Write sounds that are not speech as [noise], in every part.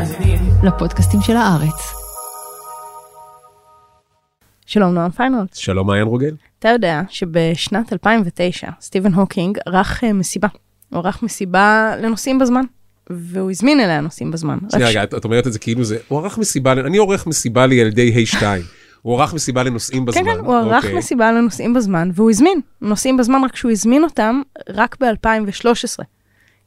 מאזינים לפודקאסטים של הארץ. שלום נועם פיינולד. שלום מעיין רוגל. אתה יודע שבשנת 2009 סטיבן הוקינג ערך אה, מסיבה. הוא ערך מסיבה לנוסעים בזמן. והוא הזמין אליה נוסעים בזמן. שנייה רגע, את אומרת את זה כאילו זה, הוא ערך מסיבה, אני עורך מסיבה לילדי ה'2. הוא ערך מסיבה לנוסעים בזמן. כן, כן, הוא ערך אוקיי. מסיבה לנוסעים בזמן, והוא הזמין נוסעים בזמן, רק שהוא הזמין אותם רק ב-2013.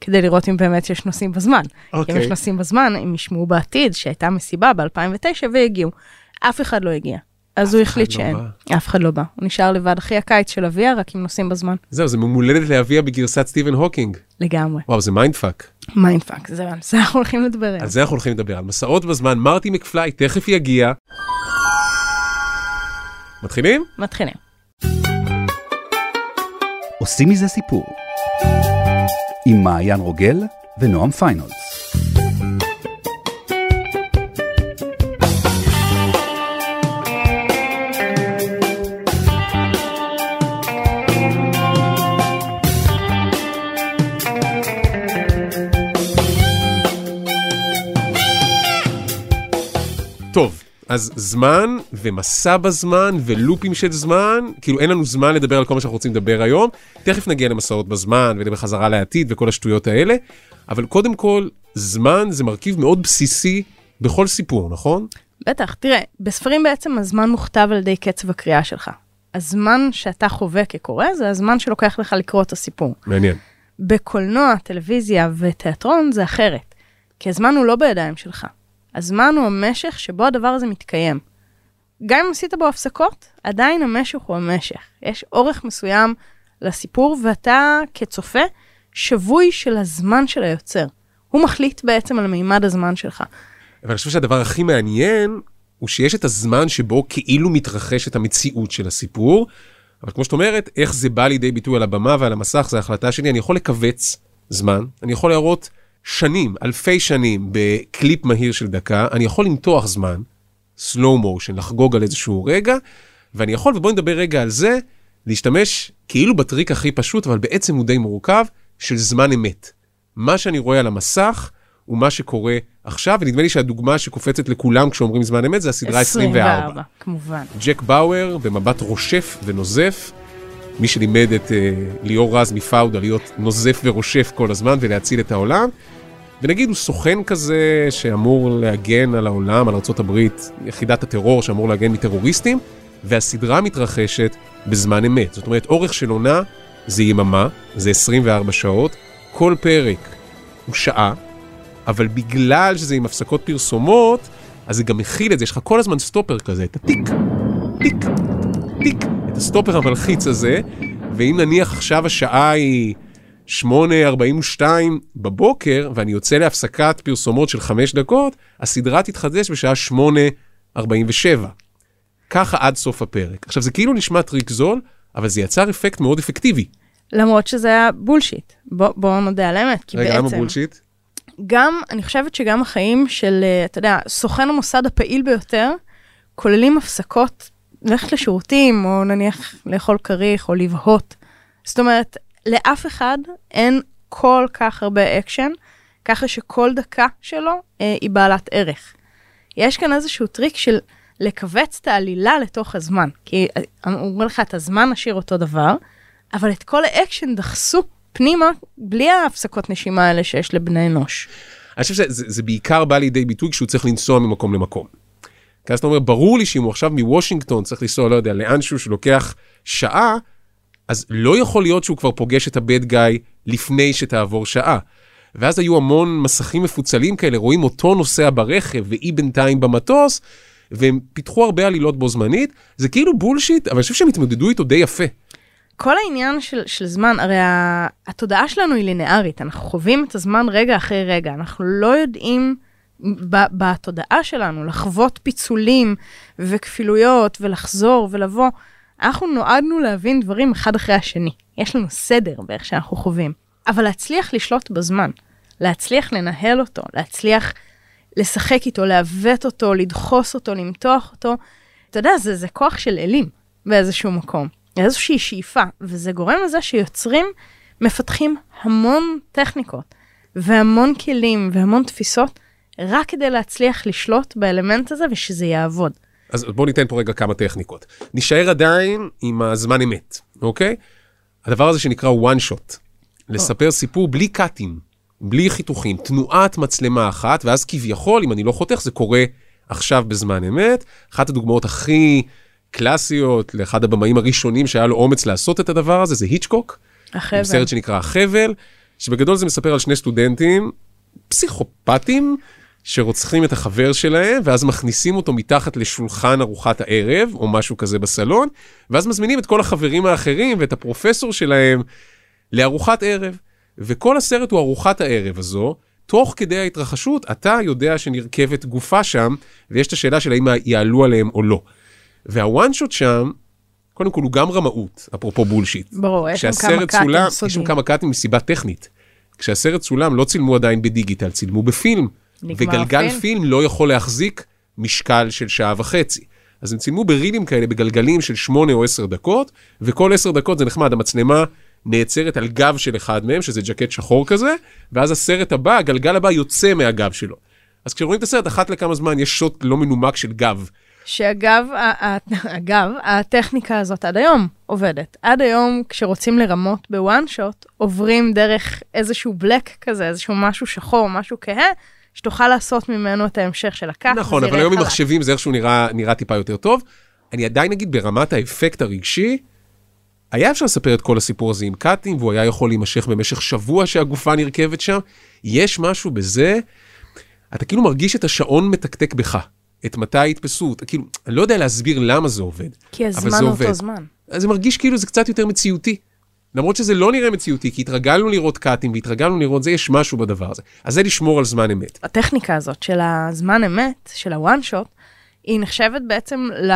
כדי לראות אם באמת יש נוסעים בזמן. אוקיי. כי אם יש אוקיי. נוסעים בזמן, הם ישמעו בעתיד שהייתה מסיבה ב-2009 והגיעו. אף אחד לא הגיע. אז הוא החליט לא שאין. בא. אף אחד לא בא. הוא נשאר לבד אחי הקיץ של אביה, רק עם נוסעים בזמן. זהו, זה ממולדת לאביה בגרסת סטיבן הוקינג. לגמרי. וואו, זה מיינדפאק. מיינדפאק, זה על זה אנחנו הולכים לדבר. על זה אנחנו הולכים לדבר, על מסעות בזמן, מרטי מקפליי תכף יגיע. מתחילים? מתחילים. עושים מזה סיפור. עם מעיין רוגל ונועם פיינולס. טוב, אז זמן ומסע בזמן ולופים של זמן, כאילו אין לנו זמן לדבר על כל מה שאנחנו רוצים לדבר היום. תכף נגיע למסעות בזמן ולחזרה לעתיד וכל השטויות האלה, אבל קודם כל, זמן זה מרכיב מאוד בסיסי בכל סיפור, נכון? בטח, תראה, בספרים בעצם הזמן מוכתב על ידי קצב הקריאה שלך. הזמן שאתה חווה כקורא זה הזמן שלוקח לך לקרוא את הסיפור. מעניין. בקולנוע, טלוויזיה ותיאטרון זה אחרת, כי הזמן הוא לא בידיים שלך. הזמן הוא המשך שבו הדבר הזה מתקיים. גם אם עשית בו הפסקות, עדיין המשך הוא המשך. יש אורך מסוים לסיפור, ואתה כצופה שבוי של הזמן של היוצר. הוא מחליט בעצם על מימד הזמן שלך. אבל אני חושב שהדבר הכי מעניין הוא שיש את הזמן שבו כאילו מתרחשת המציאות של הסיפור, אבל כמו שאת אומרת, איך זה בא לידי ביטוי על הבמה ועל המסך, זו החלטה שלי, אני יכול לכווץ זמן, אני יכול להראות שנים, אלפי שנים, בקליפ מהיר של דקה, אני יכול למתוח זמן, slow motion, לחגוג על איזשהו רגע, ואני יכול, ובואי נדבר רגע על זה, להשתמש כאילו בטריק הכי פשוט, אבל בעצם הוא די מורכב, של זמן אמת. מה שאני רואה על המסך, הוא מה שקורה עכשיו, ונדמה לי שהדוגמה שקופצת לכולם כשאומרים זמן אמת זה הסדרה 24. 24, כמובן. ג'ק באואר במבט רושף ונוזף, מי שלימד את uh, ליאור רז מפאודה להיות נוזף ורושף כל הזמן ולהציל את העולם. ונגיד הוא סוכן כזה שאמור להגן על העולם, על ארה"ב, יחידת הטרור שאמור להגן מטרוריסטים, והסדרה מתרחשת בזמן אמת. זאת אומרת, אורך של עונה זה יממה, זה 24 שעות, כל פרק הוא שעה, אבל בגלל שזה עם הפסקות פרסומות, אז זה גם מכיל את זה, יש לך כל הזמן סטופר כזה, את הטיק, טיק, טיק, את הסטופר המלחיץ הזה, ואם נניח עכשיו השעה היא 8.42 בבוקר, ואני יוצא להפסקת פרסומות של 5 דקות, הסדרה תתחדש בשעה 8.47. ככה עד סוף הפרק. עכשיו, זה כאילו נשמע טריק זול, אבל זה יצר אפקט מאוד אפקטיבי. למרות שזה היה bullshit. בואו בוא נודה על האמת, כי רגע, בעצם... רגע, למה bullshit? גם, אני חושבת שגם החיים של, אה, אתה יודע, סוכן המוסד הפעיל ביותר, כוללים הפסקות, ללכת לשירותים, או נניח לאכול כריך, או לבהות. זאת אומרת, לאף אחד אין כל כך הרבה אקשן, ככה שכל דקה שלו אה, היא בעלת ערך. יש כאן איזשהו טריק של לכווץ את העלילה לתוך הזמן. כי אה, אומרים לך, את הזמן נשאיר אותו דבר, אבל את כל האקשן דחסו פנימה, בלי ההפסקות נשימה האלה שיש לבני אנוש. אני חושב שזה זה בעיקר בא לידי ביטוי כשהוא צריך לנסוע ממקום למקום. כי אז אתה אומר, ברור לי שאם הוא עכשיו מוושינגטון צריך לנסוע, לא יודע, לאנשהו שלוקח שעה, אז לא יכול להיות שהוא כבר פוגש את הבד גאי לפני שתעבור שעה. ואז היו המון מסכים מפוצלים כאלה, רואים אותו נוסע ברכב ואי בינתיים במטוס, והם פיתחו הרבה עלילות בו זמנית. זה כאילו בולשיט, אבל אני חושב שהם התמודדו איתו די יפה. כל העניין של, של זמן, הרי התודעה שלנו היא לינארית, אנחנו חווים את הזמן רגע אחרי רגע, אנחנו לא יודעים בתודעה שלנו לחוות פיצולים וכפילויות ולחזור ולבוא. אנחנו נועדנו להבין דברים אחד אחרי השני. יש לנו סדר באיך שאנחנו חווים. אבל להצליח לשלוט בזמן, להצליח לנהל אותו, להצליח לשחק איתו, לעוות אותו, לדחוס אותו, למתוח אותו, אתה יודע, זה, זה כוח של אלים באיזשהו מקום. איזושהי שאיפה, וזה גורם לזה שיוצרים מפתחים המון טכניקות והמון כלים והמון תפיסות רק כדי להצליח לשלוט באלמנט הזה ושזה יעבוד. אז בואו ניתן פה רגע כמה טכניקות. נישאר עדיין עם הזמן אמת, אוקיי? הדבר הזה שנקרא one shot. לספר סיפור בלי קאטים, בלי חיתוכים, תנועת מצלמה אחת, ואז כביכול, אם אני לא חותך, זה קורה עכשיו בזמן אמת. אחת הדוגמאות הכי קלאסיות לאחד הבמאים הראשונים שהיה לו אומץ לעשות את הדבר הזה, זה היצ'קוק. החבל. סרט שנקרא החבל, שבגדול זה מספר על שני סטודנטים פסיכופטים שרוצחים את החבר שלהם, ואז מכניסים אותו מתחת לשולחן ארוחת הערב, או משהו כזה בסלון, ואז מזמינים את כל החברים האחרים ואת הפרופסור שלהם לארוחת ערב. וכל הסרט הוא ארוחת הערב הזו, תוך כדי ההתרחשות, אתה יודע שנרכבת גופה שם, ויש את השאלה של האם יעלו עליהם או לא. והוואן שוט שם, קודם כל הוא גם רמאות, אפרופו בולשיט. ברור, יש שם כמה קאטים צולם, יש סודיים. שם כמה קאטים מסיבה טכנית. כשהסרט צולם לא צילמו עדיין בדיגיטל, צילמו בפילם. וגלגל הפילם. פילם לא יכול להחזיק משקל של שעה וחצי. אז הם צילמו ברילים כאלה, בגלגלים של שמונה או עשר דקות, וכל עשר דקות זה נחמד, המצלמה נעצרת על גב של אחד מהם, שזה ג'קט שחור כזה, ואז הסרט הבא, הגלגל הבא יוצא מהגב שלו. אז כשרואים את הסרט, אחת לכמה זמן יש שוט לא מנומק של גב. שאגב, [laughs] אגב, הטכניקה הזאת עד היום עובדת. עד היום, כשרוצים לרמות בוואן שוט, עוברים דרך איזשהו בלק כזה, איזשהו משהו שחור, משהו כהה, שתוכל לעשות ממנו את ההמשך של הקאט. נכון, אבל היום עם. מחשבים זה איכשהו נראה, נראה טיפה יותר טוב. אני עדיין אגיד ברמת האפקט הרגשי, היה אפשר לספר את כל הסיפור הזה עם קאטים, והוא היה יכול להימשך במשך שבוע שהגופה נרכבת שם. יש משהו בזה, אתה כאילו מרגיש את השעון מתקתק בך, את מתי יתפסו, כאילו, אני לא יודע להסביר למה זה עובד. כי הזמן הוא עובד. אותו זמן. אז זה מרגיש כאילו זה קצת יותר מציאותי. למרות שזה לא נראה מציאותי, כי התרגלנו לראות קאטים והתרגלנו לראות זה, יש משהו בדבר הזה. אז זה לשמור על זמן אמת. הטכניקה הזאת של הזמן אמת, של הוואן שוט, היא נחשבת בעצם, ל...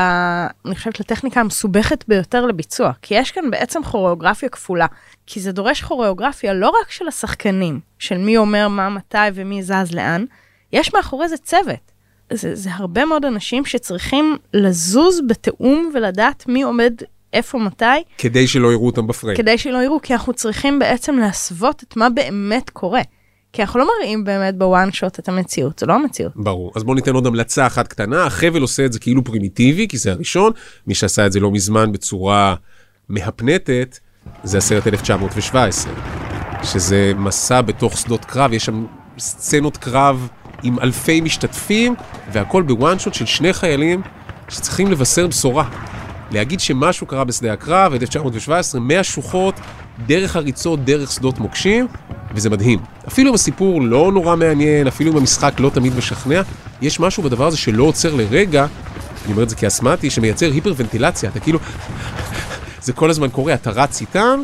אני חושבת, לטכניקה המסובכת ביותר לביצוע. כי יש כאן בעצם כוריאוגרפיה כפולה. כי זה דורש כוריאוגרפיה לא רק של השחקנים, של מי אומר מה מתי ומי זז לאן, יש מאחורי זה צוות. זה, זה הרבה מאוד אנשים שצריכים לזוז בתיאום ולדעת מי עומד איפה מתי, כדי שלא יראו אותם בפריים. כדי שלא יראו, כי אנחנו צריכים בעצם להסוות את מה באמת קורה. כי אנחנו לא מראים באמת בוואן שוט את המציאות, זה לא המציאות. ברור. אז בואו ניתן עוד המלצה אחת קטנה. החבל עושה את זה כאילו פרימיטיבי, כי זה הראשון. מי שעשה את זה לא מזמן בצורה מהפנטת, זה הסרט 1917, שזה מסע בתוך שדות קרב, יש שם סצנות קרב עם אלפי משתתפים, והכל בוואן שוט של שני חיילים שצריכים לבשר בשורה. להגיד שמשהו קרה בשדה הקרב, 1917, מהשוחות, דרך הריצות, דרך שדות מוקשים, וזה מדהים. אפילו אם הסיפור לא נורא מעניין, אפילו אם המשחק לא תמיד משכנע, יש משהו בדבר הזה שלא עוצר לרגע, אני אומר את זה כאסמטי, שמייצר היפרוונטילציה, אתה כאילו... זה כל הזמן קורה, אתה רץ איתם,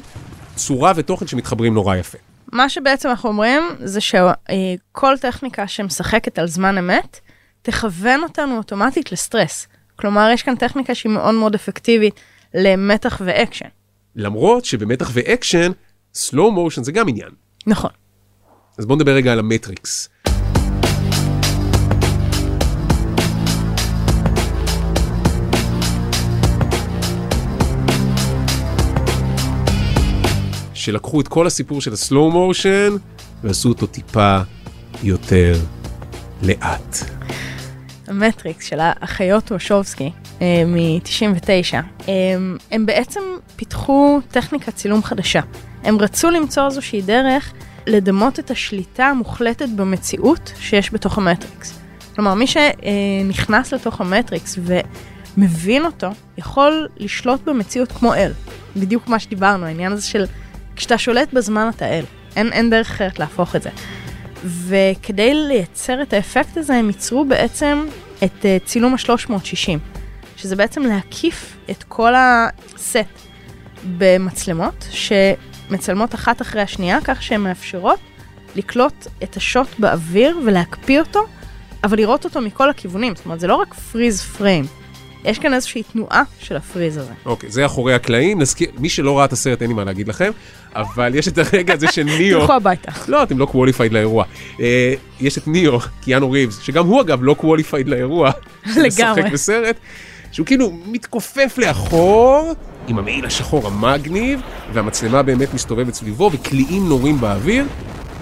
צורה ותוכן שמתחברים נורא יפה. מה שבעצם אנחנו אומרים זה שכל טכניקה שמשחקת על זמן אמת, תכוון אותנו אוטומטית לסטרס. כלומר, יש כאן טכניקה שהיא מאוד מאוד אפקטיבית למתח ואקשן. למרות שבמתח ואקשן, slow motion זה גם עניין. נכון. אז בואו נדבר רגע על המטריקס. שלקחו את כל הסיפור של ה slow motion ועשו אותו טיפה יותר לאט. המטריקס של האחיות וושובסקי מ-99, הם, הם בעצם פיתחו טכניקת צילום חדשה. הם רצו למצוא איזושהי דרך לדמות את השליטה המוחלטת במציאות שיש בתוך המטריקס. כלומר, מי שנכנס לתוך המטריקס ומבין אותו, יכול לשלוט במציאות כמו אל. בדיוק מה שדיברנו, העניין הזה של כשאתה שולט בזמן אתה אל. אין, אין דרך אחרת להפוך את זה. וכדי לייצר את האפקט הזה, הם ייצרו בעצם את uh, צילום ה-360, שזה בעצם להקיף את כל הסט במצלמות, שמצלמות אחת אחרי השנייה, כך שהן מאפשרות לקלוט את השוט באוויר ולהקפיא אותו, אבל לראות אותו מכל הכיוונים. זאת אומרת, זה לא רק פריז פריים, יש כאן איזושהי תנועה של הפריז הזה. אוקיי, זה אחורי הקלעים. נזכיר, מי שלא ראה את הסרט, אין לי מה להגיד לכם, אבל יש את הרגע הזה של [laughs] ניאו. תלכו הביתה. לא, אתם לא qualified לאירוע. אה, יש את ניאו, קיאנו ריבס, שגם הוא אגב לא qualified לאירוע. [laughs] לגמרי. משחק בסרט, שהוא כאילו מתכופף לאחור, עם המעיל השחור המגניב, והמצלמה באמת מסתובבת סביבו, וקליעים נורים באוויר,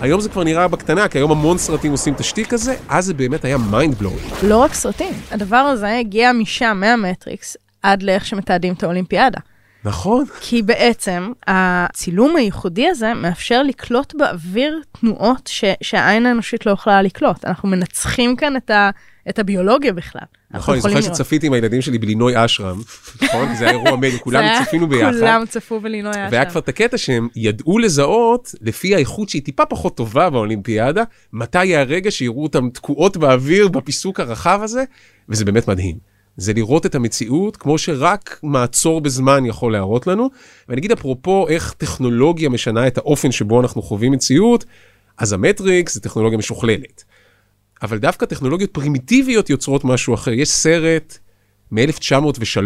היום זה כבר נראה בקטנה, כי היום המון סרטים עושים את השטיק הזה, אז זה באמת היה mind blowing. לא רק סרטים, הדבר הזה הגיע משם, מהמטריקס, עד לאיך שמתעדים את האולימפיאדה. נכון. כי בעצם הצילום הייחודי הזה מאפשר לקלוט באוויר תנועות ש, שהעין האנושית לא יכולה לקלוט. אנחנו מנצחים כאן את, את הביולוגיה בכלל. נכון, אני זוכר שצפיתי עם הילדים שלי בלינוי אשרם, [laughs] נכון? זה היה אירוע מדהים, כולם צפינו ביחד. כולם צפו בלינוי אשרם. והיה כבר את הקטע שהם ידעו לזהות, לפי האיכות שהיא טיפה פחות טובה באולימפיאדה, מתי הרגע שיראו אותם תקועות באוויר בפיסוק הרחב הזה, וזה באמת מדהים. זה לראות את המציאות כמו שרק מעצור בזמן יכול להראות לנו. ואני אגיד אפרופו איך טכנולוגיה משנה את האופן שבו אנחנו חווים מציאות, אז המטריקס זה טכנולוגיה משוכללת. אבל דווקא טכנולוגיות פרימיטיביות יוצרות משהו אחר. יש סרט מ-1903,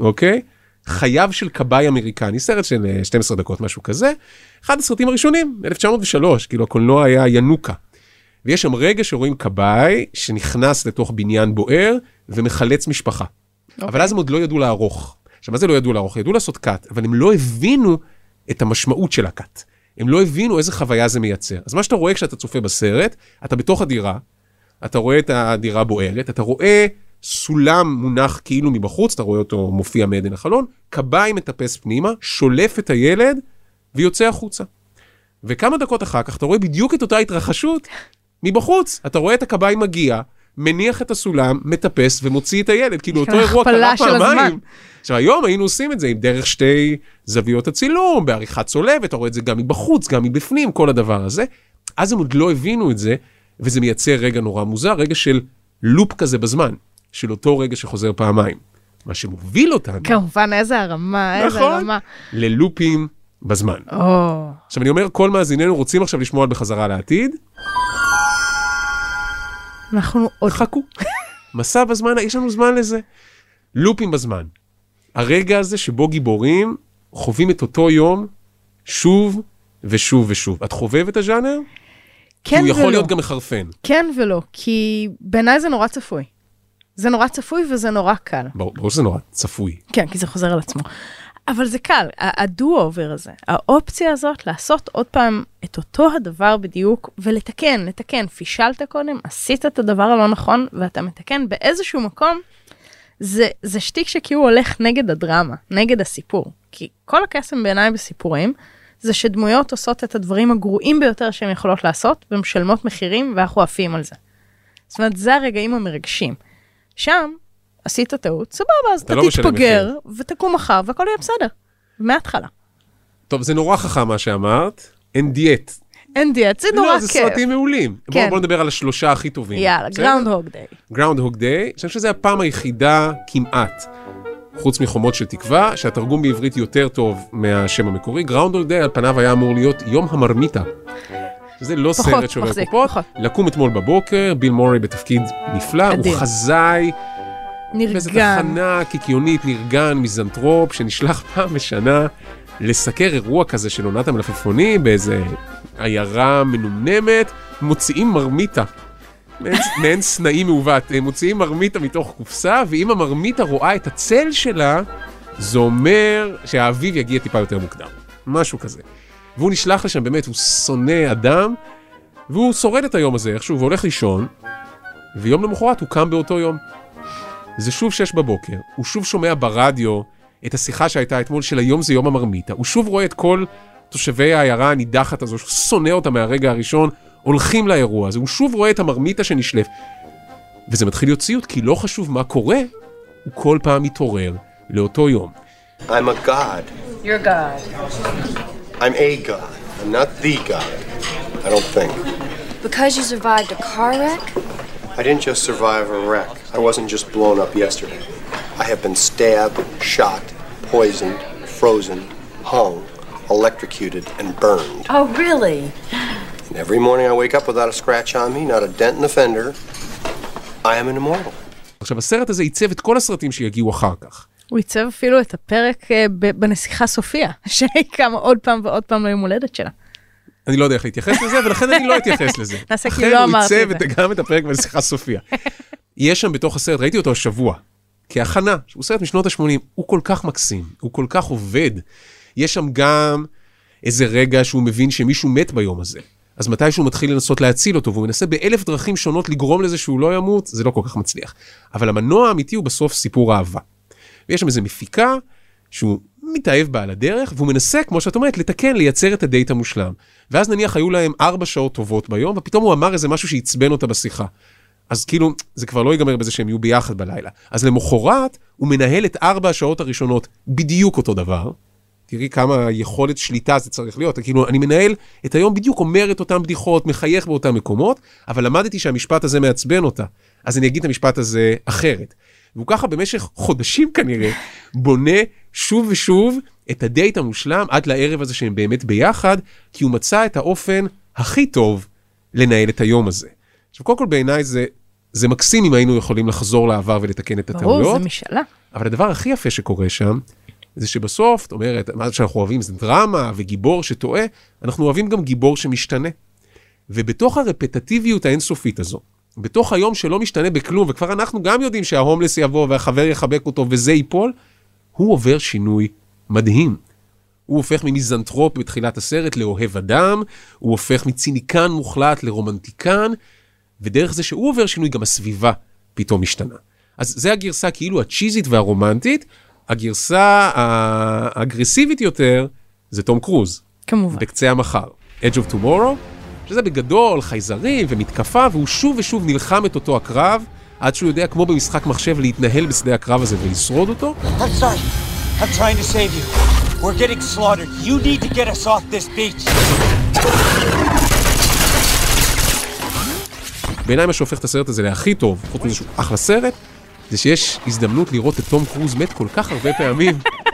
אוקיי? חייו של כבאי אמריקני, סרט של 12 אה, דקות, משהו כזה. אחד הסרטים הראשונים, 1903, כאילו הקולנוע היה ינוקה. ויש שם רגע שרואים כבאי שנכנס לתוך בניין בוער ומחלץ משפחה. Okay. אבל אוקיי. אז הם עוד לא ידעו לערוך. עכשיו, מה זה לא ידעו לערוך? ידעו לעשות קאט, אבל הם לא הבינו את המשמעות של הקאט. הם לא הבינו איזה חוויה זה מייצר. אז מה שאתה רואה כשאתה צופה בסרט, אתה בתוך הדירה, אתה רואה את הדירה בוערת, אתה רואה סולם מונח כאילו מבחוץ, אתה רואה אותו מופיע מעדן החלון, כבאי מטפס פנימה, שולף את הילד ויוצא החוצה. וכמה דקות אחר כך אתה רואה בדיוק את אותה התרחשות מבחוץ. אתה רואה את הכבאי מגיע, מניח את הסולם, מטפס ומוציא את הילד. כאילו אותו אירוע קרה פעמיים. עכשיו היום היינו עושים את זה עם דרך שתי זוויות הצילום, בעריכת צולבת, אתה רואה את זה גם מבחוץ, גם מבפנים, כל הדבר הזה. אז הם עוד לא הבינו את זה, וזה מייצר רגע נורא מוזר, רגע של לופ כזה בזמן, של אותו רגע שחוזר פעמיים. מה שמוביל אותנו... כמובן, איזה הרמה, איזה נכון, הרמה. ללופים בזמן. Oh. עכשיו, אני אומר, כל מאזיננו רוצים עכשיו לשמוע על בחזרה לעתיד. אנחנו עוד... חכו. מסע בזמן, יש לנו זמן לזה. לופים בזמן. הרגע הזה שבו גיבורים חווים את אותו יום שוב ושוב ושוב. את חובב את הז'אנר? כן ולא. הוא יכול להיות גם מחרפן. כן ולא, כי בעיניי זה נורא צפוי. זה נורא צפוי וזה נורא קל. ברור שזה נורא צפוי. כן, כי זה חוזר על עצמו. אבל זה קל, הדו-אובר הזה, האופציה הזאת לעשות עוד פעם את אותו הדבר בדיוק ולתקן, לתקן, פישלת קודם, עשית את הדבר הלא נכון ואתה מתקן באיזשהו מקום, זה, זה שטיק שכאילו הולך נגד הדרמה, נגד הסיפור. כי כל הקסם בעיניי בסיפורים, זה שדמויות עושות את הדברים הגרועים ביותר שהן יכולות לעשות ומשלמות מחירים ואנחנו עפים על זה. זאת אומרת, זה הרגעים המרגשים. שם עשית טעות, סבבה, אז אתה לא תתפגר ותקום מחר והכל יהיה בסדר, מההתחלה. טוב, זה נורא חכם מה שאמרת, אינדיד. אינדיד, זה נורא כיף. לא, זה סרטים מעולים. כן. בואו בוא נדבר על השלושה הכי טובים. יאללה, Groundhog Day. Groundhog Day, אני חושב שזו הפעם היחידה כמעט, חוץ מחומות של תקווה, שהתרגום בעברית יותר טוב מהשם המקורי. Groundhog Day על פניו היה אמור להיות יום המרמיתה. זה לא פחות, סרט שובר קופות. לקום אתמול בבוקר, ביל מורי בתפקיד נפלא, אדיר. הוא חזאי. נרגן. וזו תחנה קיקיונית, נרגן, מיזנטרופ, שנשלח [laughs] פעם בשנה לסקר אירוע כזה של עונת המלפפונים באיזה עיירה מנומנמת, מוציאים מרמיתה. [laughs] מעין סנאי מעוות, הם מוציאים מרמיתה מתוך קופסה, ואם המרמיתה רואה את הצל שלה, זה אומר שהאביב יגיע טיפה יותר מוקדם. משהו כזה. והוא נשלח לשם, באמת, הוא שונא אדם, והוא שורד את היום הזה איכשהו, והולך לישון, ויום למחרת הוא קם באותו יום. זה שוב שש בבוקר, הוא שוב שומע ברדיו את השיחה שהייתה אתמול של היום זה יום המרמיתה, הוא שוב רואה את כל תושבי העיירה הנידחת הזו, שהוא שונא אותה מהרגע הראשון, הולכים לאירוע הזה, הוא שוב רואה את המרמיתה שנשלף. וזה מתחיל להיות ציוט, כי לא חשוב מה קורה, הוא כל פעם מתעורר לאותו יום. I'm a god. You're God. I'm a god. I'm not the god. I don't think. Because you survived a car wreck? I didn't just survive a wreck. I wasn't just blown up yesterday. I have been stabbed, shot, poisoned, frozen, hung, electrocuted, and burned. Oh, really? And every morning I wake up without a scratch on me, not a dent in the fender. I am an immortal. עכשיו, הסרט הזה עיצב את כל הסרטים שיגיעו אחר כך. הוא עיצב אפילו את הפרק בנסיכה סופיה, שהיא קמה עוד פעם ועוד פעם ליום הולדת שלה. אני לא יודע איך להתייחס לזה, ולכן אני לא אתייחס לזה. [laughs] נעשה כאילו לא אמרתי את זה. אחרי הוא עיצב גם את הפרק בנסיכה סופיה. יש שם בתוך הסרט, ראיתי אותו השבוע, כהכנה, שהוא סרט משנות ה-80, הוא כל כך מקסים, הוא כל כך עובד. יש שם גם איזה רגע שהוא מבין שמישהו מת ביום הזה. אז מתישהו מתחיל לנסות להציל אותו, והוא מנסה באלף דרכים שונות לגרום לזה שהוא לא ימות, זה לא כל כך מצליח. אבל המנוע האמיתי הוא בסוף סיפור אהבה. ויש שם איזה מפיקה שהוא מתאהב בה על הדרך, והוא מנסה, כמו שאת אומרת, לתקן, לייצר את הדייט המושלם. ואז נניח היו להם ארבע שעות טובות ביום, ופתאום הוא אמר איזה משהו שעצבן אותה בשיחה. אז כאילו, זה כבר לא ייגמר בזה שהם יהיו ביחד בלילה. אז למחרת, הוא מנהל את ארבע השעות הראשונות בדיוק אותו דבר. תראי כמה יכולת שליטה זה צריך להיות. כאילו, אני מנהל את היום בדיוק, אומר את אותן בדיחות, מחייך באותם מקומות, אבל למדתי שהמשפט הזה מעצבן אותה. אז אני אגיד את המשפט הזה אחרת. והוא ככה במשך חודשים כנראה, בונה שוב ושוב את הדייט המושלם עד לערב הזה שהם באמת ביחד, כי הוא מצא את האופן הכי טוב לנהל את היום הזה. עכשיו, קודם כל בעיניי זה, זה מקסים אם היינו יכולים לחזור לעבר ולתקן את הטעויות. ברור, זה משאלה. אבל הדבר הכי יפה שקורה שם, זה שבסוף, זאת אומרת, מה שאנחנו אוהבים זה דרמה וגיבור שטועה, אנחנו אוהבים גם גיבור שמשתנה. ובתוך הרפטטיביות האינסופית הזו, בתוך היום שלא משתנה בכלום, וכבר אנחנו גם יודעים שההומלס יבוא והחבר יחבק אותו וזה ייפול, הוא עובר שינוי מדהים. הוא הופך ממיזנטרופ בתחילת הסרט לאוהב אדם, הוא הופך מציניקן מוחלט לרומנטיקן, ודרך זה שהוא עובר שינוי, גם הסביבה פתאום משתנה. אז זה הגרסה כאילו הצ'יזית והרומנטית, הגרסה האגרסיבית יותר זה תום קרוז. כמובן. בקצה המחר. Edge of Tomorrow, שזה בגדול חייזרים ומתקפה, והוא שוב ושוב נלחם את אותו הקרב, עד שהוא יודע, כמו במשחק מחשב, להתנהל בשדה הקרב הזה ולשרוד אותו. בעיניי מה שהופך את הסרט הזה להכי טוב, חוץ מזה שהוא אחלה סרט, זה שיש הזדמנות לראות את תום קרוז מת כל כך הרבה פעמים. [laughs]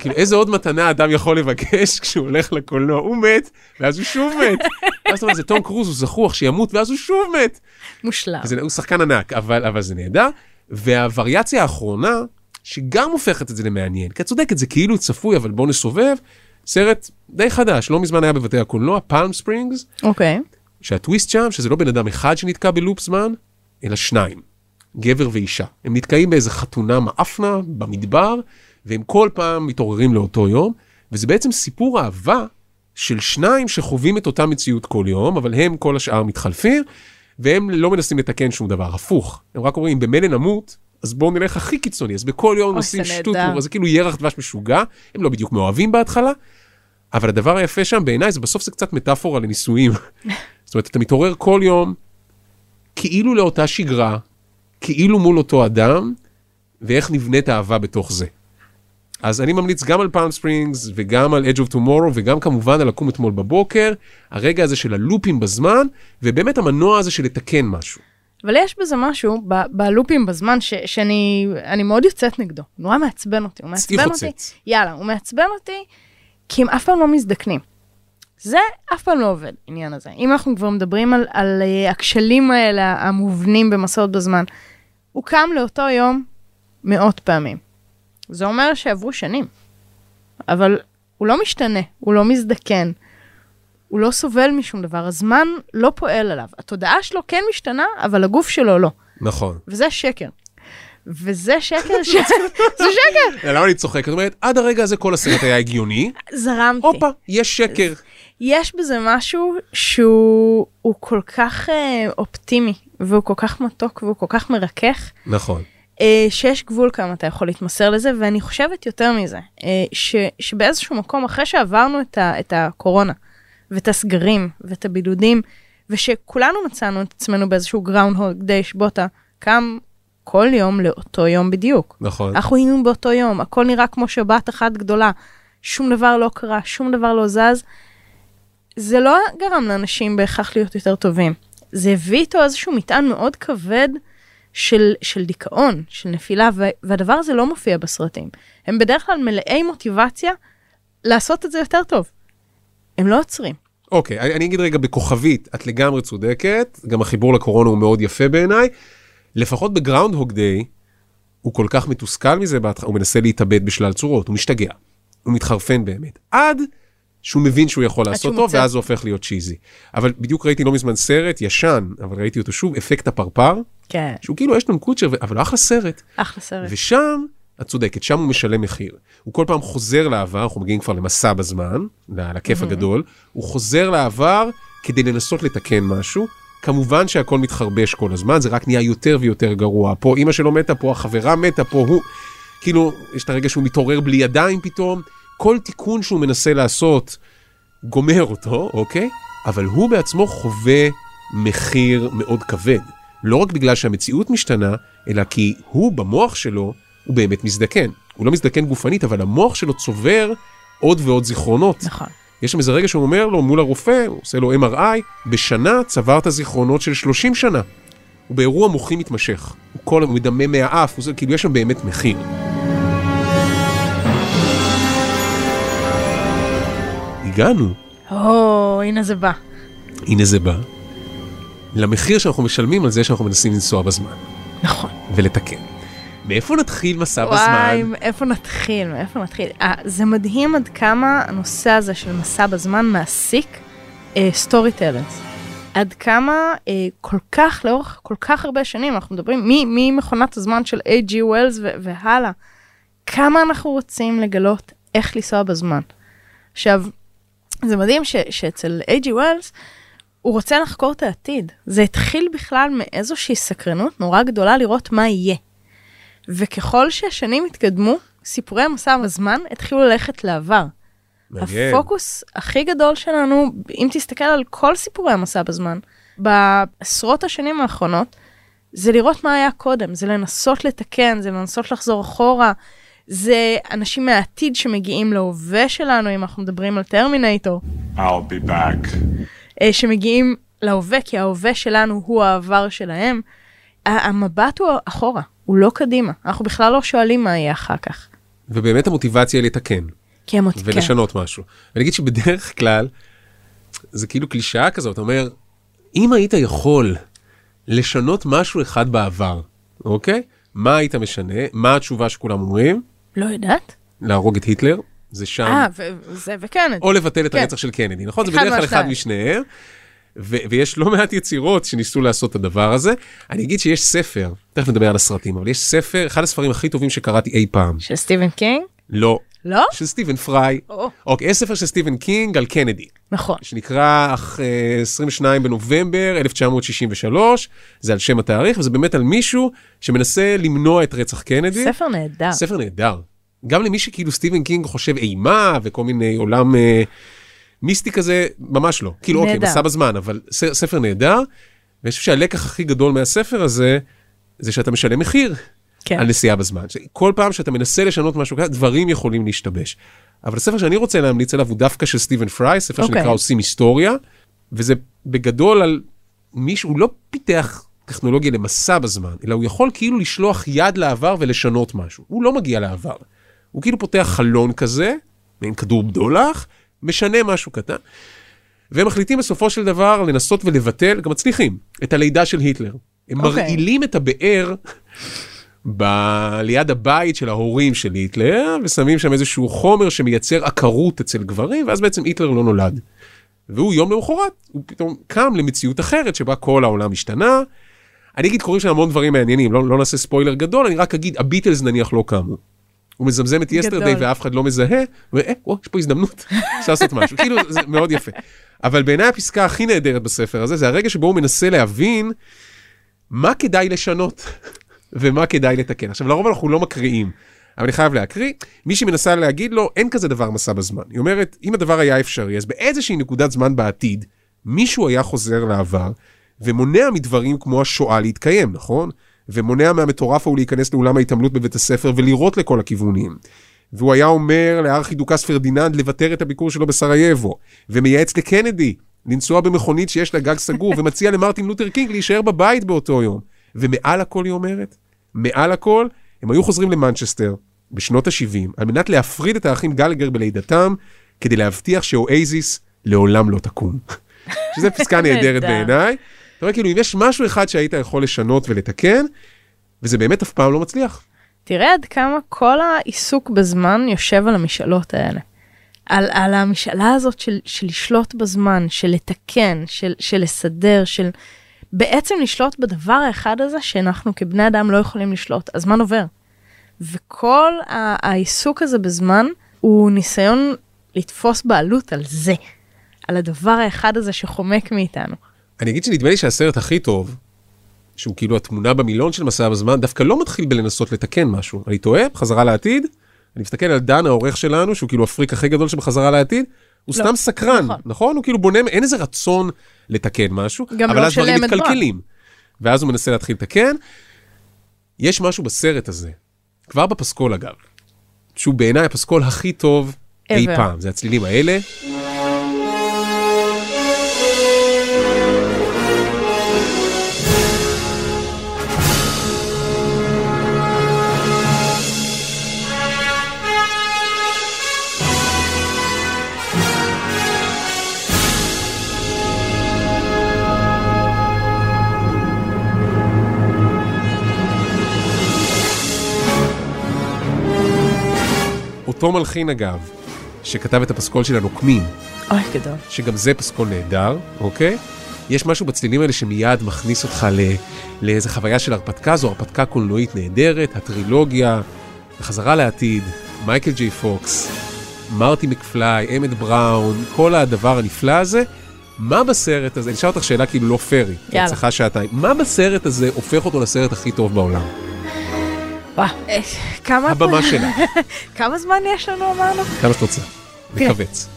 כאילו, איזה עוד מתנה אדם יכול לבקש [laughs] כשהוא הולך לקולנוע? הוא מת, ואז הוא שוב מת. [laughs] ואז אתה אומר, זה תום קרוז, הוא זכוח שימות, ואז הוא שוב מת. מושלם. וזה, הוא שחקן ענק, אבל, אבל זה נהדר. והווריאציה האחרונה, שגם הופכת את זה למעניין, כי את צודקת, זה כאילו צפוי, אבל בוא נסובב, סרט די חדש, לא מזמן היה בבתי הקולנוע, פלם ספרינגס, אוקיי. שהטוויסט שם, שזה לא בן אדם אחד שנתקע בלופ זמן, אלא שניים, גבר ואישה. הם נתקעים באיזה חתונה מאפנה במדבר, והם כל פעם מתעוררים לאותו יום, וזה בעצם סיפור אהבה של שניים שחווים את אותה מציאות כל יום, אבל הם כל השאר מתחלפים, והם לא מנסים לתקן שום דבר, הפוך. הם רק אומרים, במילא נמות, אז בואו נלך הכי קיצוני, אז בכל יום אוי, עושים שטות, זה כאילו ירח דבש משוגע, הם לא בדיוק מאוהבים בהתחלה, אבל הדבר היפה שם בעיניי זה בסוף זה קצת מטאפורה לנישואים. [laughs] זאת אומרת, אתה מתעורר כל יום, כאילו לאותה שגרה, כאילו מול אותו אדם, ואיך נבנית אהבה בתוך זה. אז אני ממליץ גם על פאלם ספרינגס, וגם על Edge of Tomorrow, וגם כמובן על לקום אתמול בבוקר, הרגע הזה של הלופים בזמן, ובאמת המנוע הזה של לתקן משהו. אבל יש בזה משהו ב- בלופים בזמן ש- שאני אני מאוד יוצאת נגדו. נורא מעצבן אותי. הוא מעצבן אותי. חוצץ. יאללה, הוא מעצבן אותי כי הם אף פעם לא מזדקנים. זה אף פעם לא עובד, העניין הזה. אם אנחנו כבר מדברים על, על אה, הכשלים האלה המובנים במסעות בזמן, הוא קם לאותו יום מאות פעמים. זה אומר שעברו שנים. אבל הוא לא משתנה, הוא לא מזדקן, הוא לא סובל משום דבר, הזמן לא פועל עליו. התודעה שלו כן משתנה, אבל הגוף שלו לא. נכון. וזה שקר. וזה שקר ש... [laughs] זה שקר! [laughs] למה אני צוחק? זאת אומרת, עד הרגע הזה כל הסרט היה הגיוני, זרמתי. הופה, יש שקר. יש בזה משהו שהוא הוא כל כך אה, אופטימי, והוא כל כך מתוק, והוא כל כך מרכך, נכון. אה, שיש גבול כמה אתה יכול להתמסר לזה, ואני חושבת יותר מזה, אה, ש, שבאיזשהו מקום, אחרי שעברנו את, ה, את הקורונה, ואת הסגרים, ואת הבידודים, ושכולנו מצאנו את עצמנו באיזשהו גראונד דיי שבו אתה קם כל יום לאותו יום בדיוק. נכון. אנחנו היינו באותו יום, הכל נראה כמו שבת אחת גדולה, שום דבר לא קרה, שום דבר לא זז. זה לא גרם לאנשים בהכרח להיות יותר טובים. זה הביא איתו איזשהו מטען מאוד כבד של, של דיכאון, של נפילה, והדבר הזה לא מופיע בסרטים. הם בדרך כלל מלאי מוטיבציה לעשות את זה יותר טוב. הם לא עוצרים. אוקיי, אני, אני אגיד רגע בכוכבית, את לגמרי צודקת, גם החיבור לקורונה הוא מאוד יפה בעיניי. לפחות ב Groundhog Day, הוא כל כך מתוסכל מזה, בהתח- הוא מנסה להתאבד בשלל צורות, הוא משתגע, הוא מתחרפן באמת, עד שהוא מבין שהוא יכול לעשות אותו, מוצא. ואז זה הופך להיות cheesy. אבל בדיוק ראיתי לא מזמן סרט ישן, אבל ראיתי אותו שוב, אפקט הפרפר, כן. שהוא כאילו אשטון קוצ'ר, אבל אחלה סרט. אחלה סרט. ושם, את צודקת, שם הוא משלם מחיר. הוא כל פעם חוזר לעבר, אנחנו מגיעים כבר למסע בזמן, לכיף הגדול, הוא חוזר לעבר כדי לנסות לתקן משהו. כמובן שהכל מתחרבש כל הזמן, זה רק נהיה יותר ויותר גרוע. פה אימא שלו מתה, פה החברה מתה, פה הוא... כאילו, יש את הרגע שהוא מתעורר בלי ידיים פתאום. כל תיקון שהוא מנסה לעשות גומר אותו, אוקיי? אבל הוא בעצמו חווה מחיר מאוד כבד. לא רק בגלל שהמציאות משתנה, אלא כי הוא במוח שלו, הוא באמת מזדקן. הוא לא מזדקן גופנית, אבל המוח שלו צובר עוד ועוד זיכרונות. נכון. יש שם איזה רגע שהוא אומר לו מול הרופא, הוא עושה לו MRI, בשנה צברת זיכרונות של 30 שנה. הוא באירוע מוחי מתמשך. הוא כל הוא מדמם מהאף, הוא זה, כאילו יש שם באמת מחיר. הגענו, או, הנה זה בא. הנה זה בא, למחיר שאנחנו משלמים על זה שאנחנו מנסים לנסוע בזמן נכון. ולתקן. מאיפה נתחיל מסע וואי, בזמן? מאיפה נתחיל? מאיפה נתחיל? אה, זה מדהים עד כמה הנושא הזה של מסע בזמן מעסיק story אה, tellers. עד כמה אה, כל כך, לאורך כל כך הרבה שנים, אנחנו מדברים ממכונת הזמן של H.G. Wells והלאה, כמה אנחנו רוצים לגלות איך לנסוע בזמן. עכשיו, זה מדהים ש, שאצל H.G. Wells, הוא רוצה לחקור את העתיד. זה התחיל בכלל מאיזושהי סקרנות נורא גדולה לראות מה יהיה. וככל שהשנים התקדמו, סיפורי המסע בזמן התחילו ללכת לעבר. מעניין. הפוקוס הכי גדול שלנו, אם תסתכל על כל סיפורי המסע בזמן, בעשרות השנים האחרונות, זה לראות מה היה קודם, זה לנסות לתקן, זה לנסות לחזור אחורה, זה אנשים מהעתיד שמגיעים להווה שלנו, אם אנחנו מדברים על טרמינטור, I'll be back. אה, שמגיעים להווה, כי ההווה שלנו הוא העבר שלהם. המבט הוא אחורה, הוא לא קדימה. אנחנו בכלל לא שואלים מה יהיה אחר כך. ובאמת המוטיבציה היא לתקן. כי הם עוד כן. ולשנות משהו. ואני אגיד שבדרך כלל, זה כאילו קלישאה כזאת, אתה אומר, אם היית יכול לשנות משהו אחד בעבר, אוקיי? מה היית משנה? מה התשובה שכולם אומרים? לא יודעת. להרוג את היטלר, זה שם. אה, וזה וכן. או לבטל את כן. הרצח של קנדי, נכון? זה בדרך כלל אחד. משניהם. ו- ויש לא מעט יצירות שניסו לעשות את הדבר הזה. אני אגיד שיש ספר, תכף נדבר על הסרטים, אבל יש ספר, אחד הספרים הכי טובים שקראתי אי פעם. של סטיבן קינג? לא. לא? של סטיבן פריי. או. אוקיי, יש ספר של סטיבן קינג על קנדי. נכון. שנקרא אח- אה, 22 בנובמבר 1963, זה על שם התאריך, וזה באמת על מישהו שמנסה למנוע את רצח קנדי. ספר נהדר. ספר נהדר. גם למי שכאילו סטיבן קינג חושב אימה וכל מיני עולם אה, מיסטי כזה, ממש לא. כאילו, אוקיי, נהדר. מסע בזמן, אבל ס, ספר נהדר. ואני חושב שהלקח הכי גדול מהספר הזה, זה שאתה משלם מחיר כן. על נסיעה בזמן. כל פעם שאתה מנסה לשנות משהו כזה, דברים יכולים להשתבש. אבל הספר שאני רוצה להמליץ עליו הוא דווקא של סטיבן פריי, ספר אוקיי. שנקרא עושים היסטוריה, וזה בגדול על מישהו, הוא לא פיתח טכנולוגיה למסע בזמן, אלא הוא יכול כאילו לשלוח יד לעבר ולשנות משהו. הוא לא מגיע לעבר. הוא כאילו פותח חלון כזה, מעין כדור בדולח, משנה משהו קטן. והם מחליטים בסופו של דבר לנסות ולבטל, גם מצליחים, את הלידה של היטלר. הם אוקיי. מרעילים את הבאר ב- ליד הבית של ההורים של היטלר, ושמים שם איזשהו חומר שמייצר עקרות אצל גברים, ואז בעצם היטלר לא נולד. והוא יום למחרת, הוא פתאום קם למציאות אחרת שבה כל העולם השתנה. אני אגיד, קורים שם המון דברים מעניינים, לא, לא נעשה ספוילר גדול, אני רק אגיד, הביטלס נניח לא קמו. הוא מזמזם את יסטרדי. ואף אחד לא מזהה, ואה, או, יש פה הזדמנות, [laughs] אפשר לעשות משהו, כאילו זה מאוד יפה. אבל בעיניי הפסקה הכי נהדרת בספר הזה, זה הרגע שבו הוא מנסה להבין מה כדאי לשנות [laughs] ומה כדאי לתקן. עכשיו, לרוב אנחנו לא מקריאים, אבל אני חייב להקריא. מי שמנסה להגיד לו, אין כזה דבר מסע בזמן. היא אומרת, אם הדבר היה אפשרי, אז באיזושהי נקודת זמן בעתיד, מישהו היה חוזר לעבר ומונע מדברים כמו השואה להתקיים, נכון? ומונע מהמטורף ההוא להיכנס לאולם ההתעמלות בבית הספר ולירות לכל הכיוונים. והוא היה אומר לארכידוקס פרדיננד לוותר על הביקור שלו בסרייבו, ומייעץ לקנדי לנסוע במכונית שיש לה גג סגור, [laughs] ומציע למרטין לותר קינג להישאר בבית באותו יום. ומעל הכל היא אומרת, מעל הכל, הם היו חוזרים למנצ'סטר בשנות ה-70, על מנת להפריד את האחים גלגר בלידתם, כדי להבטיח שאואזיס לעולם לא תקום. [laughs] שזה פסקה [laughs] נהדרת נהדר. בעיניי. אתה רואה, כאילו, אם יש משהו אחד שהיית יכול לשנות ולתקן, וזה באמת אף פעם לא מצליח. תראה עד כמה כל העיסוק בזמן יושב על המשאלות האלה. על, על המשאלה הזאת של, של לשלוט בזמן, של לתקן, של, של לסדר, של בעצם לשלוט בדבר האחד הזה שאנחנו כבני אדם לא יכולים לשלוט, הזמן עובר. וכל העיסוק הזה בזמן הוא ניסיון לתפוס בעלות על זה. על הדבר האחד הזה שחומק מאיתנו. אני אגיד שנדמה לי שהסרט הכי טוב, שהוא כאילו התמונה במילון של מסע בזמן, דווקא לא מתחיל בלנסות לתקן משהו. אני טועה? חזרה לעתיד? אני מסתכל על דן, העורך שלנו, שהוא כאילו הפריק הכי גדול שבחזרה לעתיד, הוא לא, סתם סקרן, נכון. נכון? הוא כאילו בונה, אין איזה רצון לתקן משהו, אבל לא אז דברים מתקלקלים. ואז הוא מנסה להתחיל לתקן. יש משהו בסרט הזה, כבר בפסקול אגב, שהוא בעיניי הפסקול הכי טוב אי Ever. פעם, זה הצלילים האלה. אותו מלחין אגב, שכתב את הפסקול של הנוקמים, אוי, גדול. שגם זה פסקול נהדר, אוקיי? יש משהו בצלילים האלה שמיד מכניס אותך ל... לאיזה חוויה של הרפתקה, זו הרפתקה קולנועית נהדרת, הטרילוגיה, בחזרה לעתיד, מייקל ג'יי פוקס, מרטי מקפליי, אמת בראון, כל הדבר הנפלא הזה. מה בסרט הזה, אני אשאל אותך שאלה כאילו לא פרי, יאללה. צריכה שעתיים, מה בסרט הזה הופך אותו לסרט הכי טוב בעולם? וואו. אה, כמה... הבמה שלה, [laughs] כמה זמן יש לנו אמרנו? כמה שאת רוצה, כן. לכווץ.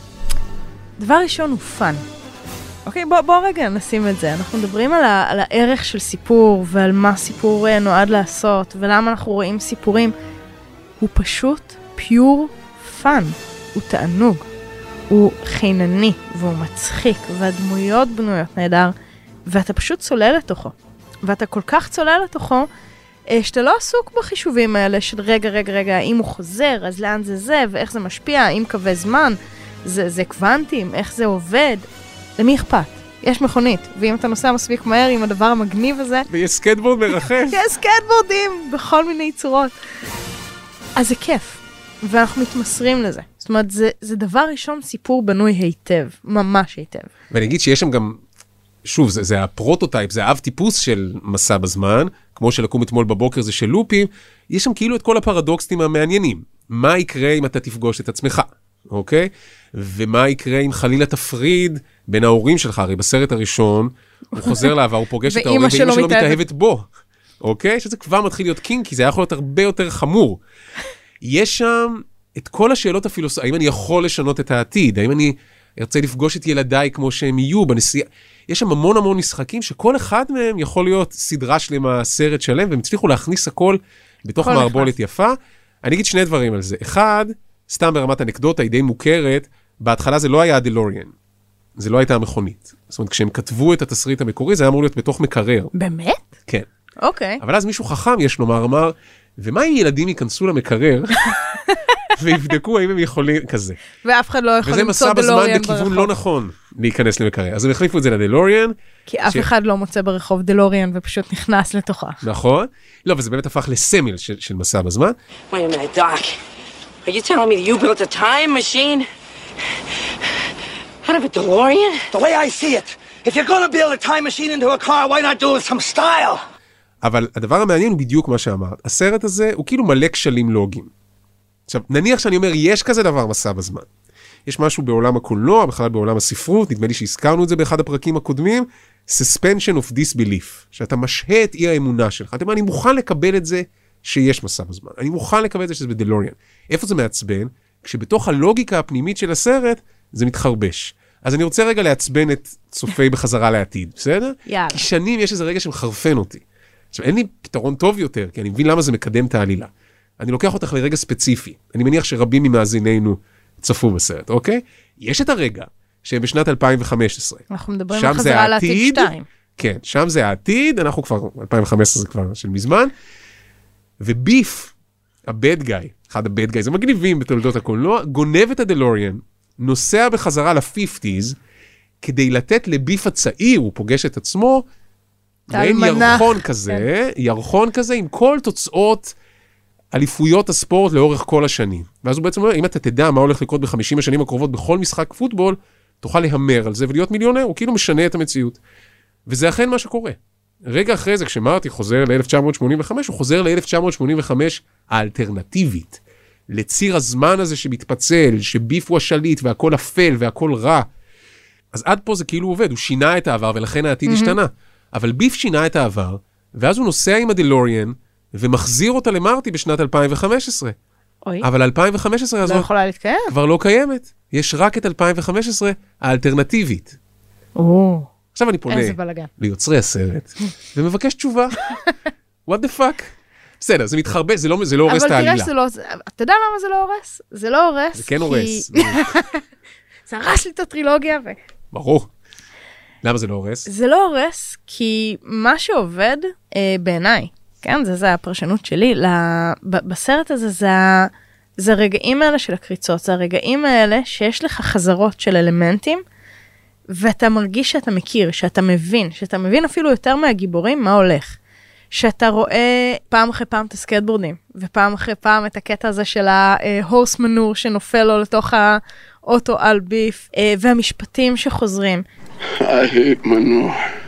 דבר ראשון הוא fun. אוקיי, בוא, בוא רגע נשים את זה. אנחנו מדברים על, ה, על הערך של סיפור ועל מה סיפור אה, נועד לעשות ולמה אנחנו רואים סיפורים. הוא פשוט pure fun. הוא תענוג. הוא חינני והוא מצחיק והדמויות בנויות נהדר ואתה פשוט צולל לתוכו. ואתה כל כך צולל לתוכו אה, שאתה לא עסוק בחישובים האלה של רגע, רגע, רגע, אם הוא חוזר, אז לאן זה זה ואיך זה משפיע, האם קווי זמן. זה, זה קוונטים, איך זה עובד, למי אכפת? יש מכונית, ואם אתה נוסע מספיק מהר עם הדבר המגניב הזה, ויש סקטבורד מרחף. [laughs] יש סקטבורדים בכל מיני צורות. אז זה כיף, ואנחנו מתמסרים לזה. זאת אומרת, זה, זה דבר ראשון סיפור בנוי היטב, ממש היטב. ואני אגיד שיש שם גם, שוב, זה, זה ה prototype, זה האב טיפוס של מסע בזמן, כמו שלקום אתמול בבוקר זה של לופים, יש שם כאילו את כל הפרדוקסים המעניינים. מה יקרה אם אתה תפגוש את עצמך, אוקיי? ומה יקרה אם חלילה תפריד בין ההורים שלך, הרי בסרט הראשון, הוא חוזר לעבר, הוא פוגש את ההורים, ואימא שלו. מתאהבת בו, אוקיי? שזה כבר מתחיל להיות קינקי, זה היה יכול להיות הרבה יותר חמור. יש שם את כל השאלות הפילוסופיות, האם אני יכול לשנות את העתיד? האם אני ארצה לפגוש את ילדיי כמו שהם יהיו בנסיעה? יש שם המון המון משחקים שכל אחד מהם יכול להיות סדרה שלמה, סרט שלם, והם הצליחו להכניס הכל בתוך מערבולת נכנס. יפה. אני אגיד שני דברים על זה. אחד, סתם ברמת אנקדוטה, היא די מוכרת, בהתחלה זה לא היה הדלוריאן, זה לא הייתה המכונית. זאת אומרת, כשהם כתבו את התסריט המקורי, זה היה אמור להיות בתוך מקרר. באמת? כן. אוקיי. אבל אז מישהו חכם, יש לומר, אמר, ומה אם ילדים ייכנסו למקרר [laughs] ויבדקו האם הם יכולים, כזה. ואף אחד לא יכול וזה למצוא מסע בזמן דלוריאן בכיוון ברחוב. לא נכון להיכנס למקרר. אז הם החליפו את זה לדלוריאן, כי אף ש- אחד לא מוצא ברחוב דלוריאן ופשוט נכנס לתוכה. נכון? לא, וזה באמת הפך לסמל של, של מסע בזמן. Wait a minute, Doc. Are you telling me that you built a time machine? Out of a DeLorean? The way I see it, if you're gonna build a time machine into a car, why not do it with some style? אבל הדבר המעניין הוא בדיוק מה שאמרת. הסרט הזה הוא כאילו מלא כשלים לוגיים. עכשיו, נניח שאני אומר, יש כזה דבר מסע בזמן. יש משהו בעולם הקולנוע, בכלל בעולם הספרות, נדמה לי שהזכרנו את זה באחד הפרקים הקודמים, suspension of disbelief, שאתה משהה את אי האמונה שלך. אתה אומר, אני מוכן לקבל את זה שיש מסע בזמן. אני מוכן לקבל את זה שזה בדלוריאן. איפה זה מעצבן? כשבתוך הלוגיקה הפנימית של הסרט, זה מתחרבש. אז אני רוצה רגע לעצבן את צופי בחזרה לעתיד, בסדר? יאללה. כי שנים יש איזה רגע שמחרפן אותי. עכשיו, אין לי פתרון טוב יותר, כי אני מבין למה זה מקדם את העלילה. אני לוקח אותך לרגע ספציפי. אני מניח שרבים ממאזינינו צפו בסרט, אוקיי? יש את הרגע שהם בשנת 2015. אנחנו מדברים על חזרה לעתיד העתיד. 2. כן, שם זה העתיד, אנחנו כבר, 2015 זה כבר של מזמן. וביף, הבד גאי, אחד הבד גאי, זה מגניבים בתולדות הקולנוע, גונב את הדלוריאן, נוסע בחזרה ל-50's, כדי לתת לביף הצעיר, הוא פוגש את עצמו, מעין. ירחון כזה, ירחון כזה עם כל תוצאות אליפויות הספורט לאורך כל השנים. ואז הוא בעצם אומר, אם אתה תדע מה הולך לקרות ב-50 השנים הקרובות בכל משחק פוטבול, תוכל להמר על זה ולהיות מיליונר, הוא כאילו משנה את המציאות. וזה אכן מה שקורה. רגע אחרי זה, כשמרטי חוזר ל-1985, הוא חוזר ל-1985 האלטרנטיבית. לציר הזמן הזה שמתפצל, שביף הוא השליט והכל אפל והכל רע. אז עד פה זה כאילו עובד, הוא שינה את העבר ולכן העתיד השתנה. אבל ביף שינה את העבר, ואז הוא נוסע עם הדלוריאן ומחזיר אותה למרטי בשנת 2015. אוי, אבל 2015 לא הזאת יכולה להתקיים. כבר לא קיימת. יש רק את 2015 האלטרנטיבית. או, עכשיו אני פונה. ליוצרי הסרט ומבקש תשובה. [laughs] what the fuck? בסדר, זה מתחרבש, זה לא, זה לא הורס את אבל תראה העלילה. שזה לא, אתה יודע למה זה לא הורס? זה לא הורס, זה כן כי- הורס, [laughs] זה הרס לי את הטרילוגיה, ו... ברור. למה זה לא הורס? זה לא הורס, כי מה שעובד אה, בעיניי, כן, זה, זה הפרשנות שלי, ל... ב- בסרט הזה זה, זה הרגעים האלה של הקריצות, זה הרגעים האלה שיש לך חזרות של אלמנטים, ואתה מרגיש שאתה מכיר, שאתה מבין, שאתה מבין אפילו יותר מהגיבורים מה הולך. שאתה רואה פעם אחרי פעם את הסקטבורדים, ופעם אחרי פעם את הקטע הזה של ה horse manure שנופל לו לתוך האוטו על ביף, אה, והמשפטים שחוזרים. I hate manure.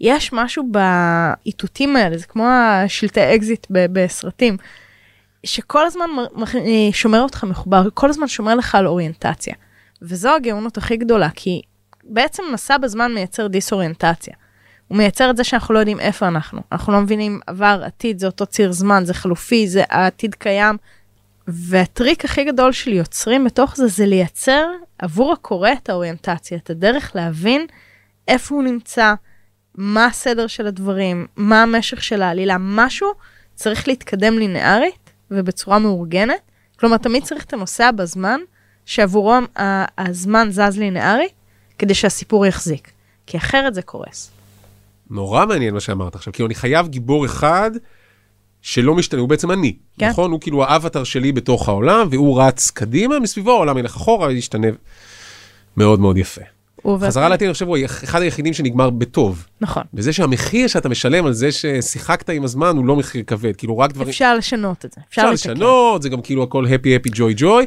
יש משהו באיתותים האלה, זה כמו השלטי אקזיט בסרטים, שכל הזמן אה, שומר אותך מחובר, כל הזמן שומר לך על אוריינטציה. וזו הגאונות הכי גדולה, כי בעצם מסע בזמן מייצר דיסאוריינטציה. הוא מייצר את זה שאנחנו לא יודעים איפה אנחנו. אנחנו לא מבינים עבר, עתיד, זה אותו ציר זמן, זה חלופי, זה העתיד קיים. והטריק הכי גדול של יוצרים בתוך זה, זה לייצר עבור הקורא את האוריינטציה, את הדרך להבין איפה הוא נמצא, מה הסדר של הדברים, מה המשך של העלילה, משהו צריך להתקדם לינארית ובצורה מאורגנת. כלומר, תמיד צריך את הנוסע בזמן, שעבורו הזמן זז לינארי, כדי שהסיפור יחזיק. כי אחרת זה קורס. נורא מעניין מה שאמרת עכשיו, כאילו אני חייב גיבור אחד שלא משתנה, הוא בעצם אני, כן. נכון? הוא כאילו האבטר שלי בתוך העולם, והוא רץ קדימה, מסביבו העולם ילך אחורה, ישתנה מאוד מאוד יפה. חזרה לעתיד, אני חושב, הוא אחד היחידים שנגמר בטוב. נכון. וזה שהמחיר שאתה משלם על זה ששיחקת עם הזמן הוא לא מחיר כבד, כאילו רק דברים... אפשר לשנות את זה. אפשר אפשר לתקן. לשנות, זה גם כאילו הכל הפי הפי ג'וי ג'וי.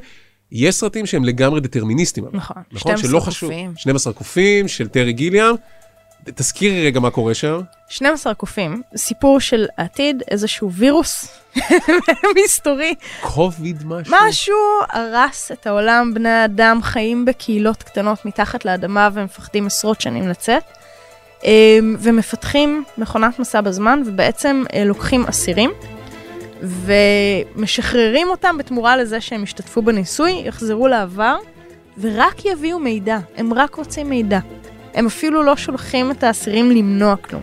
יש סרטים שהם לגמרי דטרמיניסטים. אבל. נכון, נכון, 12 שלא חשוב. קופים. 12 קופים של טרי גיליאם. תזכירי רגע מה קורה שם. 12 קופים, סיפור של העתיד, איזשהו וירוס [laughs] מסתורי, קוביד משהו. משהו הרס את העולם, בני האדם חיים בקהילות קטנות מתחת לאדמה ומפחדים עשרות שנים לצאת, אמ, ומפתחים מכונת מסע בזמן ובעצם אה, לוקחים אסירים. ומשחררים אותם בתמורה לזה שהם ישתתפו בניסוי, יחזרו לעבר, ורק יביאו מידע. הם רק רוצים מידע. הם אפילו לא שולחים את האסירים למנוע כלום.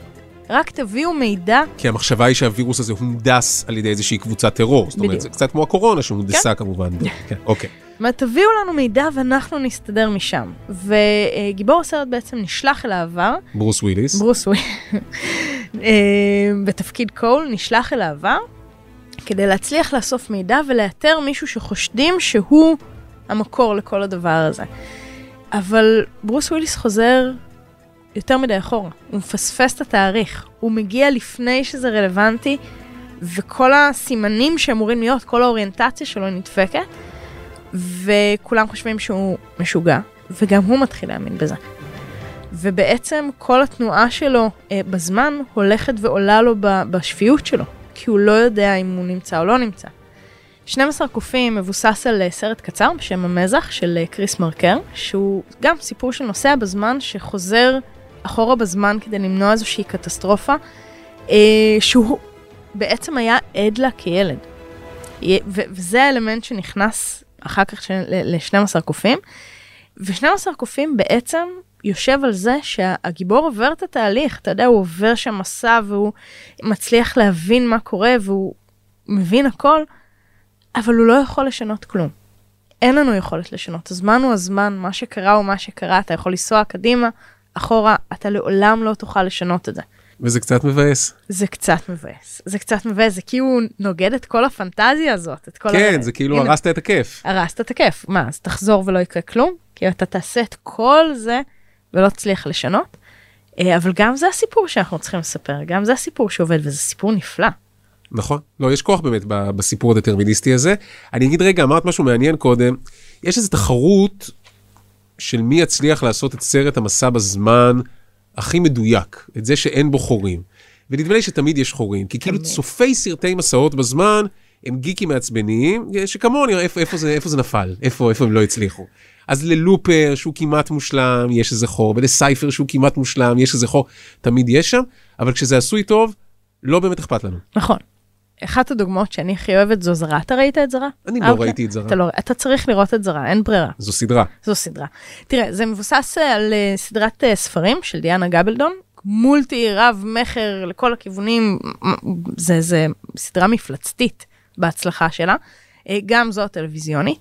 רק תביאו מידע, כי המחשבה היא שהווירוס הזה הונדס על ידי איזושהי קבוצת טרור. זאת אומרת, בדיוק. זה קצת כמו הקורונה שהונדסה כמובן. כן, אוקיי. מה, תביאו לנו מידע ואנחנו נסתדר משם. וגיבור הסרט בעצם נשלח אל העבר, ברוס וויליס. ברוס וויל, [laughs] אה, בתפקיד קול, נשלח אל העבר, כדי להצליח לאסוף מידע ולאתר מישהו שחושדים שהוא המקור לכל הדבר הזה. אבל ברוס וויליס חוזר יותר מדי אחורה, הוא מפספס את התאריך, הוא מגיע לפני שזה רלוונטי, וכל הסימנים שאמורים להיות, כל האוריינטציה שלו נדפקת, וכולם חושבים שהוא משוגע, וגם הוא מתחיל להאמין בזה. ובעצם כל התנועה שלו אה, בזמן הולכת ועולה לו בשפיות שלו, כי הוא לא יודע אם הוא נמצא או לא נמצא. 12 קופים מבוסס על אה, סרט קצר בשם המזח של אה, קריס מרקר, שהוא גם סיפור של נוסע בזמן שחוזר אחורה בזמן כדי למנוע איזושהי קטסטרופה, אה, שהוא בעצם היה עד לה כילד. וזה האלמנט שנכנס אחר כך ש- ל- ל-12 קופים. ו-12 קופים בעצם יושב על זה שהגיבור עובר את התהליך, אתה יודע, הוא עובר שם מסע והוא מצליח להבין מה קורה והוא מבין הכל, אבל הוא לא יכול לשנות כלום. אין לנו יכולת לשנות, הזמן הוא הזמן, מה שקרה הוא מה שקרה, אתה יכול לנסוע קדימה, אחורה, אתה לעולם לא תוכל לשנות את זה. וזה קצת מבאס. זה קצת מבאס, זה קצת מבאס, זה כאילו נוגד את כל הפנטזיה הזאת, את כל כן, ה- זה כאילו הנה, הרסת את הכיף. הרסת את הכיף. מה, אז תחזור ולא יקרה כלום? כי אתה תעשה את כל זה ולא תצליח לשנות. אה, אבל גם זה הסיפור שאנחנו צריכים לספר, גם זה הסיפור שעובד, וזה סיפור נפלא. נכון. לא, יש כוח באמת בסיפור הדטרמיניסטי הזה. אני אגיד רגע, אמרת משהו מעניין קודם. יש איזו תחרות של מי יצליח לעשות את סרט המסע בזמן הכי מדויק, את זה שאין בו חורים. ונדמה לי שתמיד יש חורים, כי כאילו צופי סרטי מסעות בזמן הם גיקים מעצבניים, שכמוני, איפה, איפה, זה, איפה זה נפל, איפה, איפה הם לא הצליחו. אז ללופר שהוא כמעט מושלם, יש איזה חור, ולסייפר שהוא כמעט מושלם, יש איזה חור, תמיד יש שם, אבל כשזה עשוי טוב, לא באמת אכפת לנו. נכון. אחת הדוגמאות שאני הכי אוהבת זו זרה. אתה ראית את זרה? אני לא אוקיי. ראיתי את זרה. אתה, לא, אתה צריך לראות את זרה, אין ברירה. זו סדרה. זו סדרה. תראה, זה מבוסס אה, על אה, סדרת אה, ספרים של דיאנה גבלדון, מולטי רב מכר לכל הכיוונים, זה, זה סדרה מפלצתית בהצלחה שלה, גם זו הטלוויזיונית.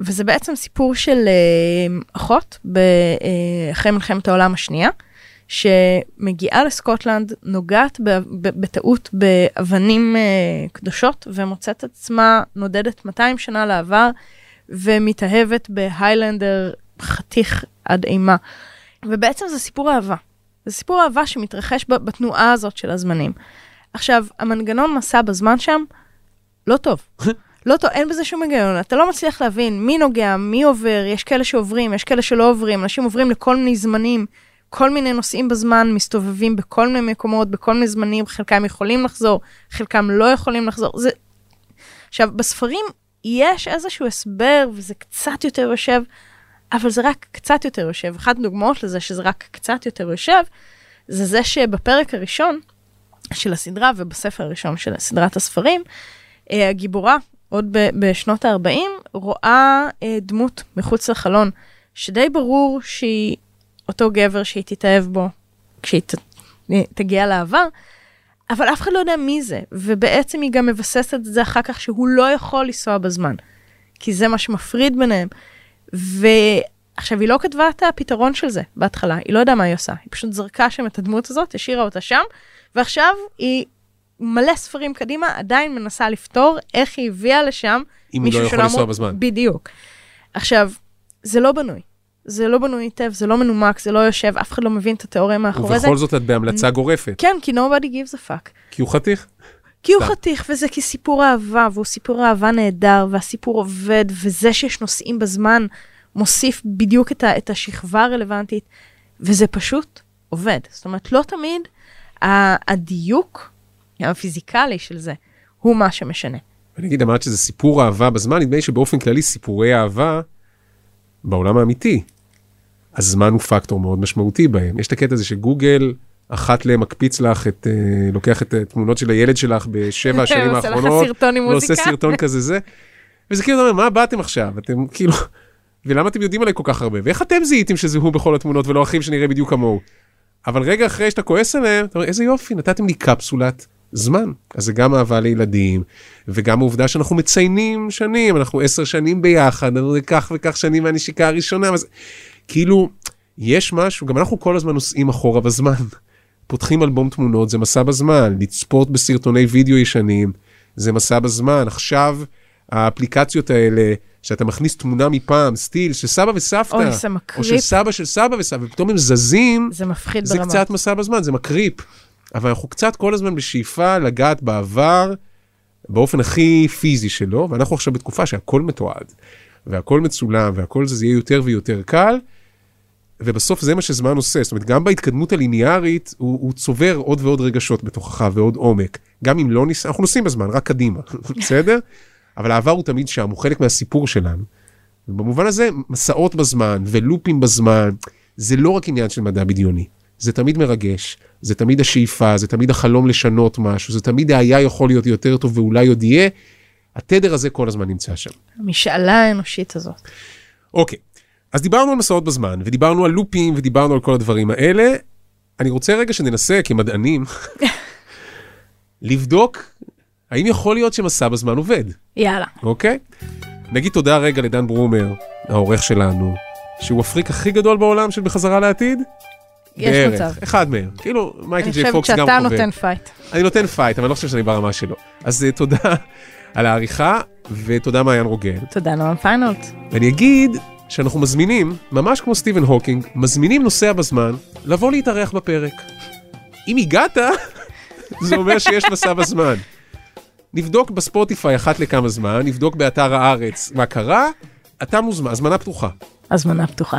וזה בעצם סיפור של אחות אחרי מלחמת העולם השנייה, שמגיעה לסקוטלנד, נוגעת בטעות באבנים אה, קדושות, ומוצאת עצמה נודדת 200 שנה לעבר, ומתאהבת בהיילנדר חתיך עד אימה. ובעצם זה סיפור אהבה. זה סיפור אהבה שמתרחש בתנועה הזאת של הזמנים. עכשיו, המנגנון מסע בזמן שם, לא טוב. לא טוב, אין בזה שום היגיון. אתה לא מצליח להבין מי נוגע, מי עובר, יש כאלה שעוברים, יש כאלה שלא עוברים, אנשים עוברים לכל מיני זמנים, כל מיני נושאים בזמן מסתובבים בכל מיני מקומות, בכל מיני זמנים, חלקם יכולים לחזור, חלקם לא יכולים לחזור. זה... עכשיו, בספרים יש איזשהו הסבר, וזה קצת יותר יושב, אבל זה רק קצת יותר יושב. אחת הדוגמאות לזה שזה רק קצת יותר יושב, זה זה שבפרק הראשון של הסדרה ובספר הראשון של סדרת הספרים, אה, הגיבורה, עוד בשנות ה-40, רואה אה, דמות מחוץ לחלון, שדי ברור שהיא אותו גבר שהיא תתאהב בו כשהיא ת, אה, תגיע לעבר, אבל אף אחד לא יודע מי זה, ובעצם היא גם מבססת את זה אחר כך שהוא לא יכול לנסוע בזמן, כי זה מה שמפריד ביניהם. ועכשיו, היא לא כתבה את הפתרון של זה בהתחלה, היא לא יודעה מה היא עושה, היא פשוט זרקה שם את הדמות הזאת, השאירה אותה שם, ועכשיו היא מלא ספרים קדימה, עדיין מנסה לפתור איך היא הביאה לשם אם הוא מישהו לא יכול שלא לנסוע אמור- בזמן. בדיוק. עכשיו, זה לא בנוי. זה לא בנוי היטב, זה לא מנומק, זה לא יושב, אף אחד לא מבין את התיאוריה מאחורי זה. ובכל זאת את בהמלצה גורפת, כן, כי nobody gives a fuck. כי הוא חתיך. כי הוא. חתיך, וזה כסיפור אהבה, והוא סיפור אהבה נהדר, והסיפור עובד, וזה שיש נושאים בזמן מוסיף בדיוק את, ה, את השכבה הרלוונטית, וזה פשוט עובד. זאת אומרת, לא תמיד הדיוק הפיזיקלי של זה הוא מה שמשנה. אני אגיד, אמרת שזה סיפור אהבה בזמן, נדמה לי שבאופן כללי סיפורי אהבה בעולם האמיתי, הזמן הוא פקטור מאוד משמעותי בהם. יש את הקטע הזה שגוגל, אחת ל מקפיץ לך את, אה, לוקח את התמונות של הילד שלך בשבע השנים עושה לך האחרונות, סרטון עם מוזיקה. סרטון [laughs] כזה זה, וזה כאילו, אומר, מה באתם עכשיו? אתם כאילו, ולמה אתם יודעים עליי כל כך הרבה? ואיך אתם זיהיתם שזה הוא בכל התמונות ולא אחיו שנראה בדיוק כמוהו? אבל רגע אחרי שאתה כועס עליהם, אתה אומר, איזה יופי, נתתם לי קפסולת זמן. אז זה גם אהבה לילדים, וגם העובדה שאנחנו מציינים שנים, אנחנו עשר שנים ביחד, אנחנו כך וכך שנים מהנשיקה הראשונה, אז כאילו, יש משהו, גם אנחנו כל הזמן נוסעים אחורה בזמן. פותחים אלבום תמונות, זה מסע בזמן, לצפות בסרטוני וידאו ישנים, זה מסע בזמן. עכשיו, האפליקציות האלה, שאתה מכניס תמונה מפעם, סטיל, של סבא וסבתא, אוי, זה או מקריפ. של סבא של סבא וסבא, ופתאום הם זזים, זה מפחיד זה ברמה. קצת מסע בזמן, זה מקריפ. אבל אנחנו קצת כל הזמן בשאיפה לגעת בעבר באופן הכי פיזי שלו, ואנחנו עכשיו בתקופה שהכל מתועד, והכל מצולם, והכל זה, זה יהיה יותר ויותר קל, ובסוף זה מה שזמן עושה. זאת אומרת, גם בהתקדמות הליניארית, הוא, הוא צובר עוד ועוד רגשות בתוכך ועוד עומק. גם אם לא ניסע, אנחנו נוסעים בזמן, רק קדימה, [laughs] בסדר? אבל העבר הוא תמיד שם, הוא חלק מהסיפור שלנו. ובמובן הזה, מסעות בזמן ולופים בזמן, זה לא רק עניין של מדע בדיוני. זה תמיד מרגש, זה תמיד השאיפה, זה תמיד החלום לשנות משהו, זה תמיד היה יכול להיות יותר טוב ואולי עוד יהיה. התדר הזה כל הזמן נמצא שם. המשאלה האנושית הזאת. אוקיי, אז דיברנו על מסעות בזמן, ודיברנו על לופים, ודיברנו על כל הדברים האלה. אני רוצה רגע שננסה כמדענים, [laughs] לבדוק האם יכול להיות שמסע בזמן עובד, יאללה. אוקיי? נגיד תודה רגע לדן ברומר, העורך שלנו, שהוא הפריק הכי גדול בעולם של בחזרה לעתיד. יש בערך, מצב. אחד מהם. כאילו, מייקל אני ג'יי חושבת פוקס גם שאתה חווה. נותן fight. אני נותן fight, אבל אני לא חושב שאני ברמה שלו. אז אה, תודה על העריכה, ותודה מעיין רוגל. תודה, נועם פיינולט. ואני אגיד שאנחנו מזמינים, ממש כמו סטיבן הוקינג, מזמינים נוסע בזמן לבוא להתארח בפרק. אם הגעת, זה אומר שיש מסע בזמן. נבדוק בספוטיפיי אחת לכמה זמן, נבדוק באתר הארץ מה קרה, אתה מוזמן, הזמנה פתוחה. הזמנה פתוחה.